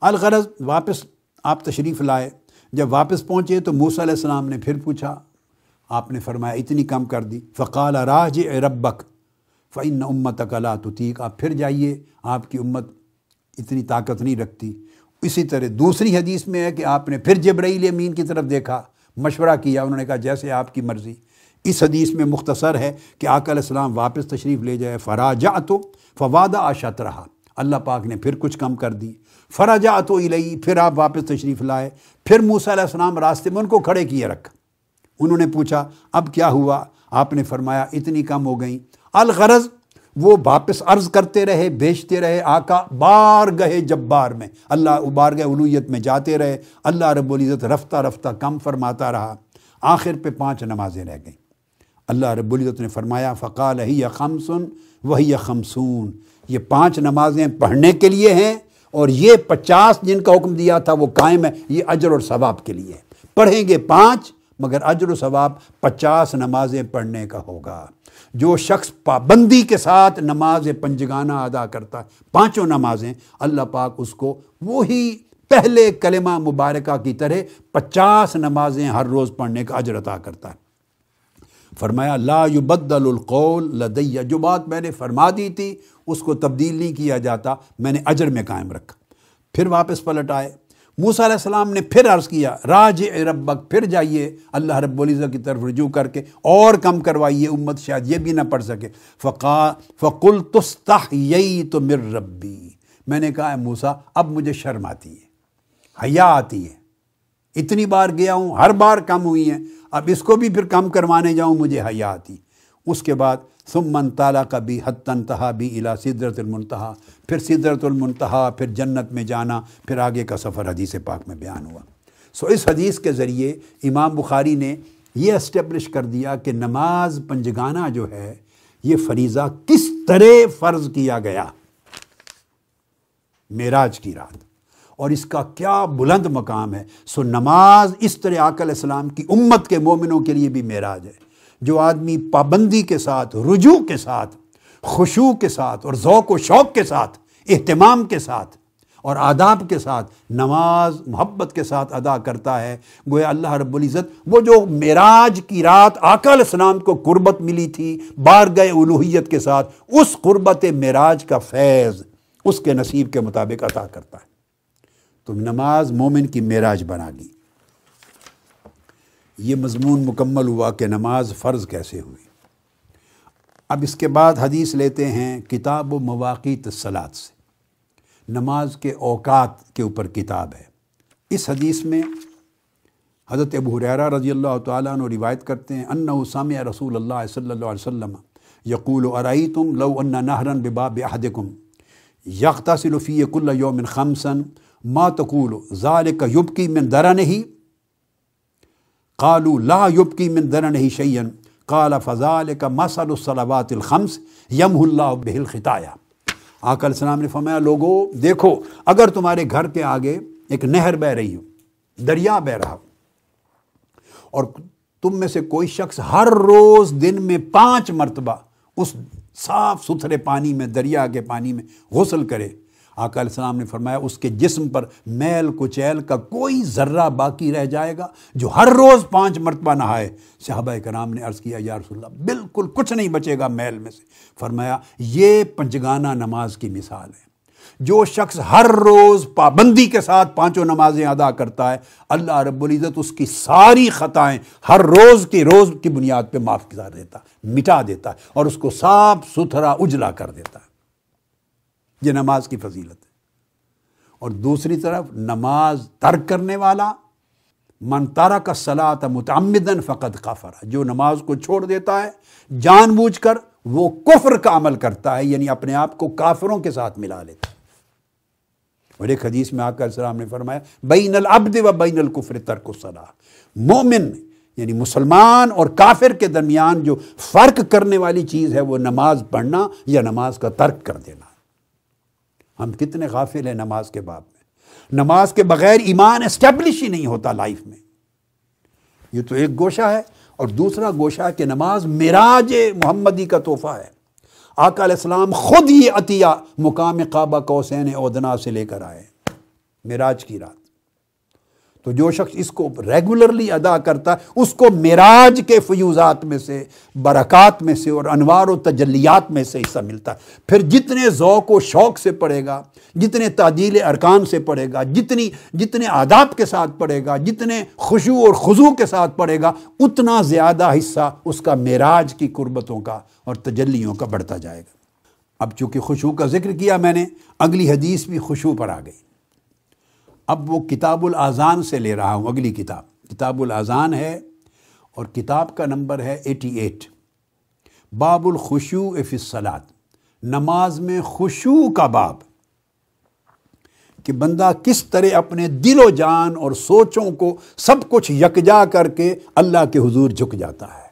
الغرض واپس آپ تشریف لائے۔ جب واپس پہنچے تو موسیٰ علیہ السلام نے پھر پوچھا آپ نے فرمایا، اتنی کم کر دی۔ فقال راج ربک فعن امت اکلا تو ٹھیک آپ پھر جائیے، آپ کی امت اتنی طاقت نہیں رکھتی۔ اسی طرح دوسری حدیث میں ہے کہ آپ نے پھر جبرائیل امین کی طرف دیکھا، مشورہ کیا، انہوں نے کہا، جیسے آپ کی مرضی۔ اس حدیث میں مختصر ہے کہ آقا علیہ السلام واپس تشریف لے جائے فراجا تو فوادہ آشت رہا اللہ پاک نے پھر کچھ کم کر دی۔ فراجا تو الئی پھر آپ واپس تشریف لائے۔ پھر موسیٰ علیہ السلام راستے میں ان کو کھڑے کیے رکھا۔ انہوں نے پوچھا، اب کیا ہوا؟ آپ نے فرمایا، اتنی کم ہو گئیں۔ الغرض، وہ واپس عرض کرتے رہے بیچتے رہے، آقا بار گئے جب بار میں۔ اللہ بار گئے، علویت میں جاتے رہے۔ اللہ رب العزت رفتہ رفتہ کم فرماتا رہا۔ آخر پہ پانچ نمازیں رہ گئیں۔ اللہ رب العزت نے فرمایا، فقال، ہی خمسن وہی خمسون۔ یہ پانچ نمازیں پڑھنے کے لیے ہیں اور یہ پچاس جن کا حکم دیا تھا، وہ قائم ہے یہ اجر اور ثواب کے لیے پڑھیں گے پانچ مگر اجر و ثواب پچاس نمازیں پڑھنے کا ہوگا۔ جو شخص پابندی کے ساتھ نماز پنجگانہ ادا کرتا ہے، پانچوں نمازیں، اللہ پاک اس کو وہی پہلے کلمہ مبارکہ کی طرح پچاس نمازیں ہر روز پڑھنے کا اجر عطا کرتا ہے۔ فرمایا، لا یبدل القول لدیہ جو بات میں نے فرما دی تھی، اس کو تبدیل نہیں کیا جاتا، میں نے اجر میں قائم رکھا۔ پھر واپس پلٹ آئے۔ موسیٰ علیہ السلام نے پھر عرض کیا راج ربک، پھر جائیے، اللہ رب العزت کی طرف رجوع کر کے اور کم کروائیے، امت شاید یہ بھی نہ پڑھ سکے۔ فقا فقل تستح تو مر ربی۔ میں نے کہا موسیٰ، اب مجھے شرم آتی ہے، حیا آتی ہے۔ اتنی بار گیا ہوں، ہر بار کم ہوئی ہیں، اب اس کو بھی پھر کم کروانے جاؤں، مجھے حیا آتی۔ اس کے بعد من تالا کا بھی حتن تہا بھی الا سدرت المنتہا، پھر سدرت المنتہا، پھر جنت میں جانا، پھر آگے کا سفر حدیث پاک میں بیان ہوا۔ سو اس حدیث کے ذریعے امام بخاری نے یہ اسٹیبلش کر دیا کہ نماز پنجگانہ جو ہے، یہ فریضہ کس طرح فرض کیا گیا؟ معراج کی رات۔ اور اس کا کیا بلند مقام ہے؟ سو نماز اس طرح آکل اسلام کی امت کے مومنوں کے لیے بھی معراج ہے۔ جو آدمی پابندی کے ساتھ، رجوع کے ساتھ خوشو کے ساتھ اور ذوق و شوق کے ساتھ، اہتمام کے ساتھ اور آداب کے ساتھ، نماز، محبت کے ساتھ ادا کرتا ہے، گویا اللہ رب العزت وہ جو معراج کی رات آقا علیہ السلام کو قربت ملی تھی، بار گئے الوحیت کے ساتھ، اس قربت معراج کا فیض اس کے نصیب کے مطابق عطا کرتا ہے۔ تو نماز مومن کی معراج بنا گی۔ یہ مضمون مکمل ہوا کہ نماز فرض کیسے ہوئی۔ اب اس کے بعد حدیث لیتے ہیں کتاب و مواقع تصلاط سے۔ نماز کے اوقات کے اوپر کتاب ہے۔ اس حدیث میں حضرت ابو حریرہ رضی اللہ تعالیٰ عنہ روایت کرتے ہیں ان سامع من قالو لا یبکی من درنہی شیئن قال فضالک مسل الصلوات الخمس یم اللہ بہل خطایا آقا علیہ السلام نے فرمایا، لوگو، دیکھو، اگر تمہارے گھر کے آگے ایک نہر بہ رہی ہو، دریا بہ رہا ہو، اور تم میں سے کوئی شخص ہر روز دن میں پانچ مرتبہ اس صاف ستھرے پانی میں، دریا کے پانی میں غسل کرے آقا علیہ السلام نے فرمایا، اس کے جسم پر میل کچیل کا کوئی ذرہ باقی رہ جائے گا جو ہر روز پانچ مرتبہ نہائے۔ صحابہ کرام نے عرض کیا، یا رسول اللہ، بالکل کچھ نہیں بچے گا میل میں سے۔ فرمایا، یہ پنجگانہ نماز کی مثال ہے۔ جو شخص ہر روز پابندی کے ساتھ پانچوں نمازیں ادا کرتا ہے، اللہ رب العزت اس کی ساری خطائیں ہر روز کی روز کی بنیاد پہ معاف کر دیتا، مٹا دیتا ہے اور اس کو صاف ستھرا اجلا کر دیتا۔ ہے یہ نماز کی فضیلت ہے۔ اور دوسری طرف نماز ترک کرنے والا، من تارا کا صلاح متعمدن فقط کافر جو نماز کو چھوڑ دیتا ہے، جان بوجھ کر وہ کفر کا عمل کرتا ہے یعنی اپنے آپ کو کافروں کے ساتھ ملا لیتا ہے۔ اور ایک حدیث میں آقا السلام نے فرمایا، بین العبد و بین الکفر ترک الصلاح مومن یعنی مسلمان اور کافر کے درمیان جو فرق کرنے والی چیز ہے، وہ نماز پڑھنا یا نماز کا ترک کر دینا۔ ہم کتنے غافل ہیں نماز کے باب میں۔ نماز کے بغیر ایمان اسٹیبلش ہی نہیں ہوتا لائف میں۔ یہ تو ایک گوشہ ہے۔ اور دوسرا گوشہ ہے کہ نماز میراج محمدی کا تحفہ ہے۔ آقا علیہ السلام خود ہی عطیہ مقام کعبہ کوسین ادنا سے لے کر آئے۔ میراج کی رات۔ تو جو شخص اس کو ریگولرلی ادا کرتا ہے اس کو معراج کے فیوزات میں سے، برکات میں سے اور انوار و تجلیات میں سے حصہ ملتا۔ ہے پھر جتنے ذوق و شوق سے پڑھے گا، جتنے تعدیل ارکان سے پڑھے گا، جتنی، جتنے آداب کے ساتھ پڑھے گا، جتنے خوشو اور خضو کے ساتھ پڑھے گا، اتنا زیادہ حصہ اس کا معراج کی قربتوں کا اور تجلیوں کا بڑھتا جائے گا۔ اب چونکہ خوشو کا ذکر کیا میں نے، اگلی حدیث بھی خوشو پر آ گئی۔ اب وہ کتاب الاذان سے لے رہا ہوں، اگلی کتاب۔ کتاب الاذان ہے اور کتاب کا نمبر ہے ایٹی ایٹ باب الخشو افصلات نماز میں خوشو کا باب۔ کہ بندہ کس طرح اپنے دل و جان اور سوچوں کو سب کچھ یکجا کر کے اللہ کے حضور جھک جاتا ہے۔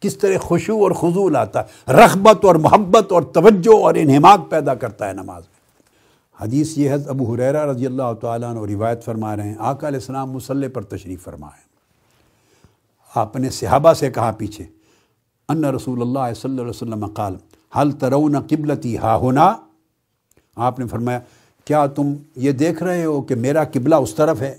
کس طرح خوشو اور خضول آتا ہے۔ رغبت اور محبت اور توجہ اور انہماک پیدا کرتا ہے نماز۔ میں حدیث یہ ہے، ابو حریرہ رضی اللہ تعالیٰ عنہ روایت فرما رہے ہیں، آقا علیہ السلام مسلح پر تشریف فرمائے آپ نے صحابہ سے کہا پیچھے، ان رسول اللہ صلی اللہ علیہ وسلم قال حل ترون قبلتی ہا ہونا آپ نے فرمایا، کیا تم یہ دیکھ رہے ہو کہ میرا قبلہ اس طرف ہے؟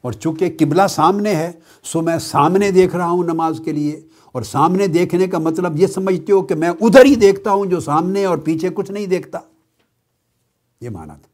اور چونکہ قبلہ سامنے ہے، سو میں سامنے دیکھ رہا ہوں نماز کے لیے۔ اور سامنے دیکھنے کا مطلب یہ سمجھتے ہو کہ میں ادھر ہی دیکھتا ہوں جو سامنے اور پیچھے کچھ نہیں دیکھتا۔ یہ مانا تھا۔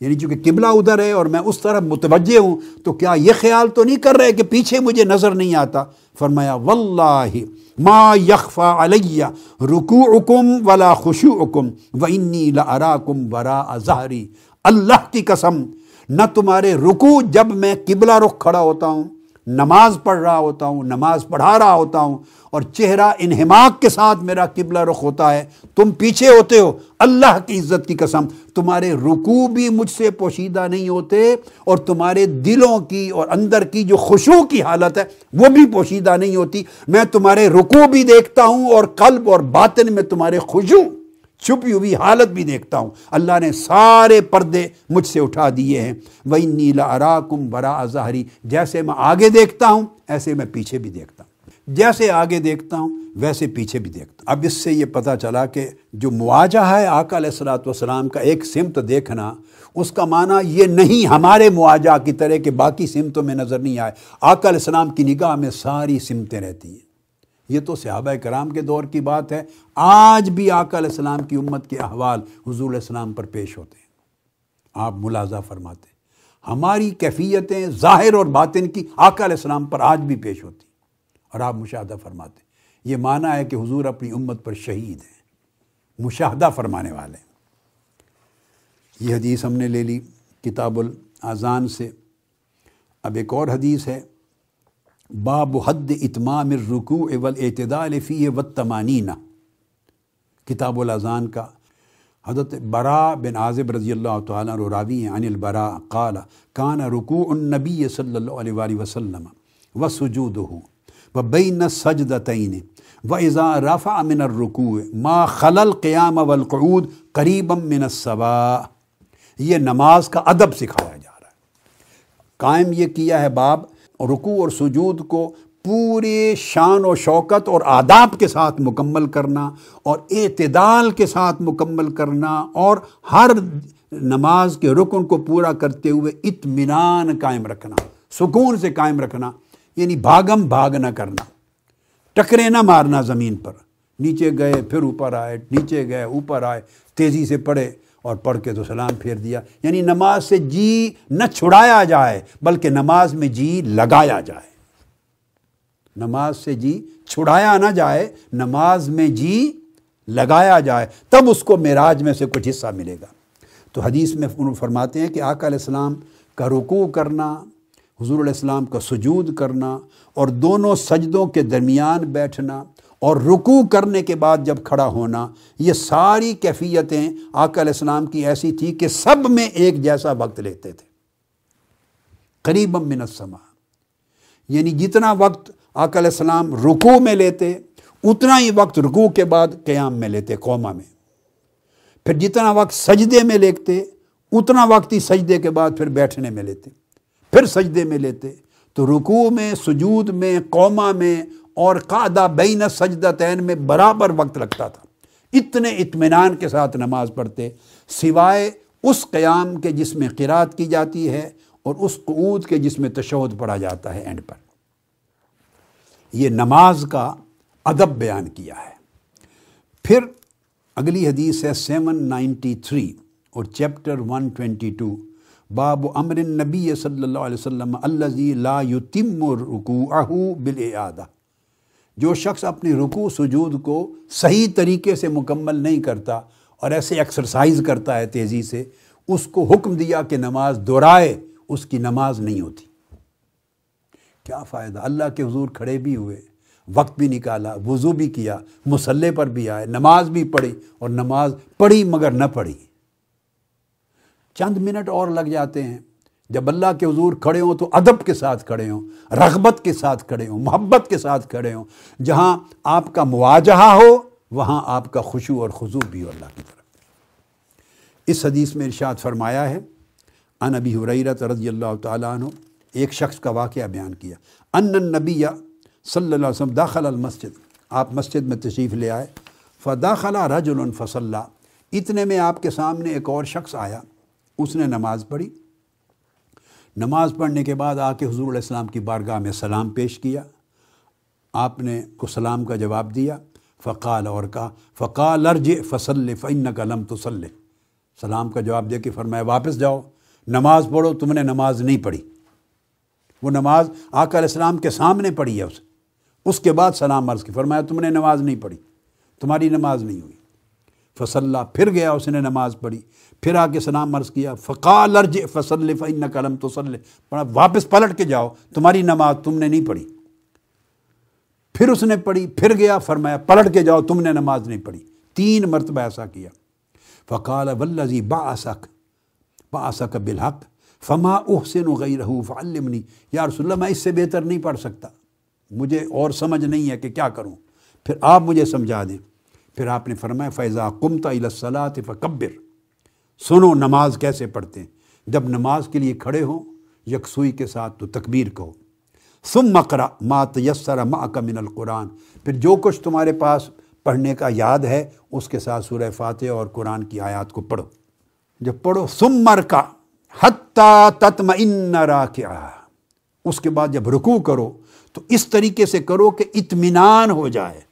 یعنی چونکہ قبلہ ادھر ہے اور میں اس طرف متوجہ ہوں، تو کیا یہ خیال تو نہیں کر رہے کہ پیچھے مجھے نظر نہیں آتا؟ فرمایا، واللہ ما یخفا علیہ رکوعکم ولا خشوعکم وانی لاراکم وراء ظہری اللہ کی قسم، نہ تمہارے رکوع جب میں قبلہ رخ کھڑا ہوتا ہوں۔ نماز پڑھ رہا ہوتا ہوں، نماز پڑھا رہا ہوتا ہوں اور چہرہ انہماک کے ساتھ میرا قبلہ رخ ہوتا ہے۔ تم پیچھے ہوتے ہو، اللہ کی عزت کی قسم، تمہارے رکوع بھی مجھ سے پوشیدہ نہیں ہوتے اور تمہارے دلوں کی اور اندر کی جو خوشو کی حالت ہے، وہ بھی پوشیدہ نہیں ہوتی۔ میں تمہارے رکوع بھی دیکھتا ہوں اور قلب اور باطن میں تمہارے خوشو چھپی ہوئی حالت بھی دیکھتا ہوں۔ اللہ نے سارے پردے مجھ سے اٹھا دیے ہیں۔ وہی نیلا اراکم برا ظاہری جیسے میں آگے دیکھتا ہوں، ایسے میں پیچھے بھی دیکھتا ہوں۔ جیسے آگے دیکھتا ہوں، ویسے پیچھے بھی دیکھتا ہوں۔ اب اس سے یہ پتہ چلا کہ جو مواجہ ہے آقا علیہ السلاۃ والسلام کا ایک سمت دیکھنا، اس کا معنی یہ نہیں ہمارے مواجہ کی طرح کہ باقی سمتوں میں نظر نہیں آئے۔ آقا علیہ السلام کی نگاہ میں ساری سمتیں رہتی ہیں۔ یہ تو صحابہ کرام کے دور کی بات ہے۔ آج بھی آقا علیہ السلام کی امت کے احوال حضور علیہ السلام پر پیش ہوتے ہیں۔ آپ ملازہ فرماتے ہیں۔ ہماری کیفیتیں ظاہر اور باطن کی آقا علیہ السلام پر آج بھی پیش ہوتی اور آپ مشاہدہ فرماتے یہ معنی ہے کہ حضور اپنی امت پر شہید ہیں۔ مشاہدہ فرمانے والے ہیں۔ یہ حدیث ہم نے لے لی کتاب الاذان سے۔ اب ایک اور حدیث ہے۔ باب حد اتمام الرکوع والاعتدال فی و کتاب الاذان کا حضرت برا بن عازب رضی اللہ تعالیٰ راوی عن البرا قال، کان رکوع النبی صلی اللہ علیہ وآلہ وسلم و سجودہ و بین السجدتین و اذا رفع من الرکوع ما خلل قیام والقعود قریبا من یہ نماز کا ادب سکھایا جا رہا ہے۔ قائم یہ کیا ہے باب رکوع اور سجود کو پورے شان و شوکت اور آداب کے ساتھ مکمل کرنا اور اعتدال کے ساتھ مکمل کرنا اور ہر نماز کے رکن کو پورا کرتے ہوئے اطمینان قائم رکھنا، سکون سے قائم رکھنا یعنی بھاگم بھاگ نہ کرنا، ٹکرے نہ مارنا زمین پر، نیچے گئے پھر اوپر آئے، نیچے گئے اوپر آئے، تیزی سے پڑھے اور پڑھ کے تو سلام پھیر دیا۔ یعنی نماز سے جی نہ چھڑایا جائے، بلکہ نماز میں جی لگایا جائے۔ نماز سے جی چھڑایا نہ جائے، نماز میں جی لگایا جائے، تب اس کو معراج میں سے کچھ حصہ ملے گا۔ تو حدیث میں فرماتے ہیں کہ آقا علیہ السلام کا رکوع کرنا، حضور علیہ السلام کا سجود کرنا اور دونوں سجدوں کے درمیان بیٹھنا اور رکوع کرنے کے بعد جب کھڑا ہونا، یہ ساری کیفیتیں آقا علیہ السلام کی ایسی تھی کہ سب میں ایک جیسا وقت لیتے تھے۔ قریب من السما یعنی جتنا وقت آقا علیہ السلام رکوع میں لیتے، اتنا ہی وقت رکوع کے بعد قیام میں لیتے قوما میں۔ پھر جتنا وقت سجدے میں لیتے، اتنا وقت ہی سجدے کے بعد پھر بیٹھنے میں لیتے۔ پھر سجدے میں لیتے۔ تو رکوع میں، سجود میں قوما میں اور قادہ بین سجدتین میں برابر وقت لگتا تھا۔ اتنے اطمینان کے ساتھ نماز پڑھتے، سوائے اس قیام کے جس میں قرات کی جاتی ہے اور اس قعود کے جس میں تشہد پڑھا جاتا ہے اینڈ پر۔ یہ نماز کا ادب بیان کیا ہے۔ پھر اگلی حدیث ہے سیون نائنٹی تھری اور چیپٹر ون ٹوینٹی ٹو۔ باب امر نبی صلی اللہ علیہ وسلم اللہ لا یتم رکوعہ بالاعادہ جو شخص اپنی رکوع، سجود کو صحیح طریقے سے مکمل نہیں کرتا اور ایسے ایکسرسائز کرتا ہے تیزی سے، اس کو حکم دیا کہ نماز دہرائے، اس کی نماز نہیں ہوتی۔ کیا فائدہ؟ اللہ کے حضور کھڑے بھی ہوئے، وقت بھی نکالا، وضو بھی کیا، مسلح پر بھی آئے، نماز بھی پڑھی اور نماز پڑھی مگر نہ پڑھی۔ چند منٹ اور لگ جاتے ہیں۔ جب اللہ کے حضور کھڑے ہوں تو ادب کے ساتھ کھڑے ہوں، رغبت کے ساتھ کھڑے ہوں، محبت کے ساتھ کھڑے ہوں۔ جہاں آپ کا مواجہہ ہو، وہاں آپ کا خوشو اور خضو بھی ہو اللہ کی طرف اس حدیث میں ارشاد فرمایا ہے ان ابی حریرت رضی اللہ تعالیٰ عنہ ایک شخص کا واقعہ بیان کیا۔ ان نبی صلی اللہ علیہ وسلم داخل المسجد، آپ مسجد میں تشریف لے آئے۔ فداخلہ رجل الفصل اتنے میں آپ کے سامنے ایک اور شخص آیا، اس نے نماز پڑھی۔ نماز پڑھنے کے بعد آ کے حضور علیہ السلام کی بارگاہ میں سلام پیش کیا۔ آپ نے کو سلام کا جواب دیا۔ فقال اور کہا، فقال ارج فصل فن کا لم تو سلام کا جواب دے کے فرمایا، واپس جاؤ، نماز پڑھو، تم نے نماز نہیں پڑھی۔ وہ نماز آقا علیہ السلام کے سامنے پڑھی ہے اسے اس کے بعد سلام عرض کی، فرمایا، تم نے نماز نہیں پڑھی، تمہاری نماز نہیں ہوئی۔ فصل پھر گیا اس نے نماز پڑھی، پھر آ کے سلام عرض کیا، فقال ارج فصل فن قلم تو پڑھا، واپس پلٹ کے جاؤ، تمہاری نماز تم نے نہیں پڑھی۔ پھر اس نے پڑھی، پھر گیا، فرمایا، پلٹ کے جاؤ، تم نے نماز نہیں پڑھی۔ تین مرتبہ ایسا کیا۔ فقال ولزی با اسک با اسک بالحق، فما احسن و غیر فعلمنی۔ یا رسول اللہ، میں اس سے بہتر نہیں پڑھ سکتا۔ مجھے اور سمجھ نہیں ہے کہ کیا کروں۔ پھر آپ مجھے سمجھا دیں۔ پھر آپ نے فرمایا فیضا کمتا الصلاۃ فکبر سنو نماز کیسے پڑھتے ہیں؟ جب نماز کے لیے کھڑے ہوں، یکسوئی کے ساتھ تو تکبیر کہو۔ سم مقرا ما تیسر ما کا من القرآن۔ پھر جو کچھ تمہارے پاس پڑھنے کا یاد ہے، اس کے ساتھ سورہ فاتح اور قرآن کی آیات کو پڑھو۔ جب پڑھو سم مر کا حتیٰ تتم ان اس کے بعد جب رکوع کرو، تو اس طریقے سے کرو کہ اطمینان ہو جائے۔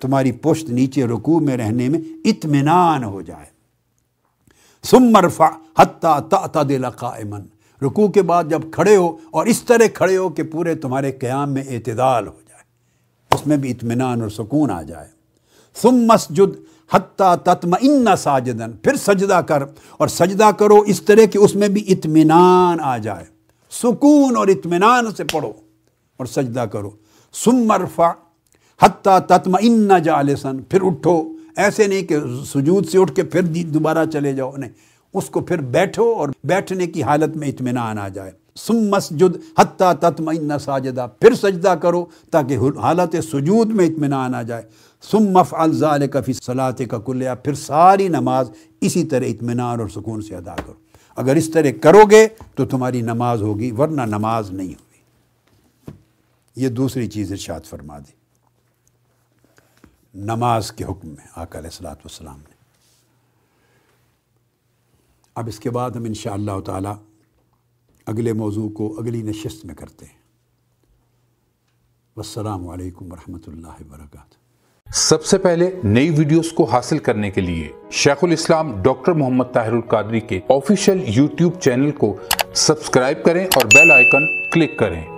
تمہاری پشت نیچے رکوع میں رہنے میں اطمینان ہو جائے۔ سم مرفا حتیٰ تعتدل قائما۔ رکوع کے بعد جب کھڑے ہو اور اس طرح کھڑے ہو کہ پورے تمہارے قیام میں اعتدال ہو جائے۔ اس میں بھی اطمینان اور سکون آ جائے۔ ثم مسجد حتیٰ تتم ان ساجدن پھر سجدہ کر اور سجدہ کرو اس طرح کہ اس میں بھی اطمینان آ جائے۔ سکون اور اطمینان سے پڑھو اور سجدہ کرو۔ سم مرفا حتیٰ تتم ان جالسن پھر اٹھو۔ ایسے نہیں کہ سجود سے اٹھ کے پھر دوبارہ چلے جاؤ، نہیں۔ اس کو پھر بیٹھو اور بیٹھنے کی حالت میں اطمینان آ جائے۔ سم مسجد حتیٰ تتم ان ساجدہ۔ پھر سجدہ کرو تاکہ حالت سجود میں اطمینان آ جائے۔ سم مف الزال کفی صلاح کا کلیہ پھر ساری نماز اسی طرح اطمینان اور سکون سے ادا کرو۔ اگر اس طرح کرو گے تو تمہاری نماز ہوگی، ورنہ نماز نہیں ہوگی۔ یہ دوسری چیز ارشاد فرما دی۔ نماز کے حکم میں، آقا علیہ السلاۃ والسلام نے۔ اب اس کے بعد ہم انشاءاللہ اللہ تعالیٰ اگلے موضوع کو اگلی نشست میں کرتے ہیں۔ والسلام علیکم ورحمۃ اللہ وبرکاتہ۔ سب سے پہلے نئی ویڈیوز کو حاصل کرنے کے لیے شیخ الاسلام ڈاکٹر محمد طاہر القادری کے آفیشیل یوٹیوب چینل کو سبسکرائب کریں اور بیل آئیکن کلک کریں۔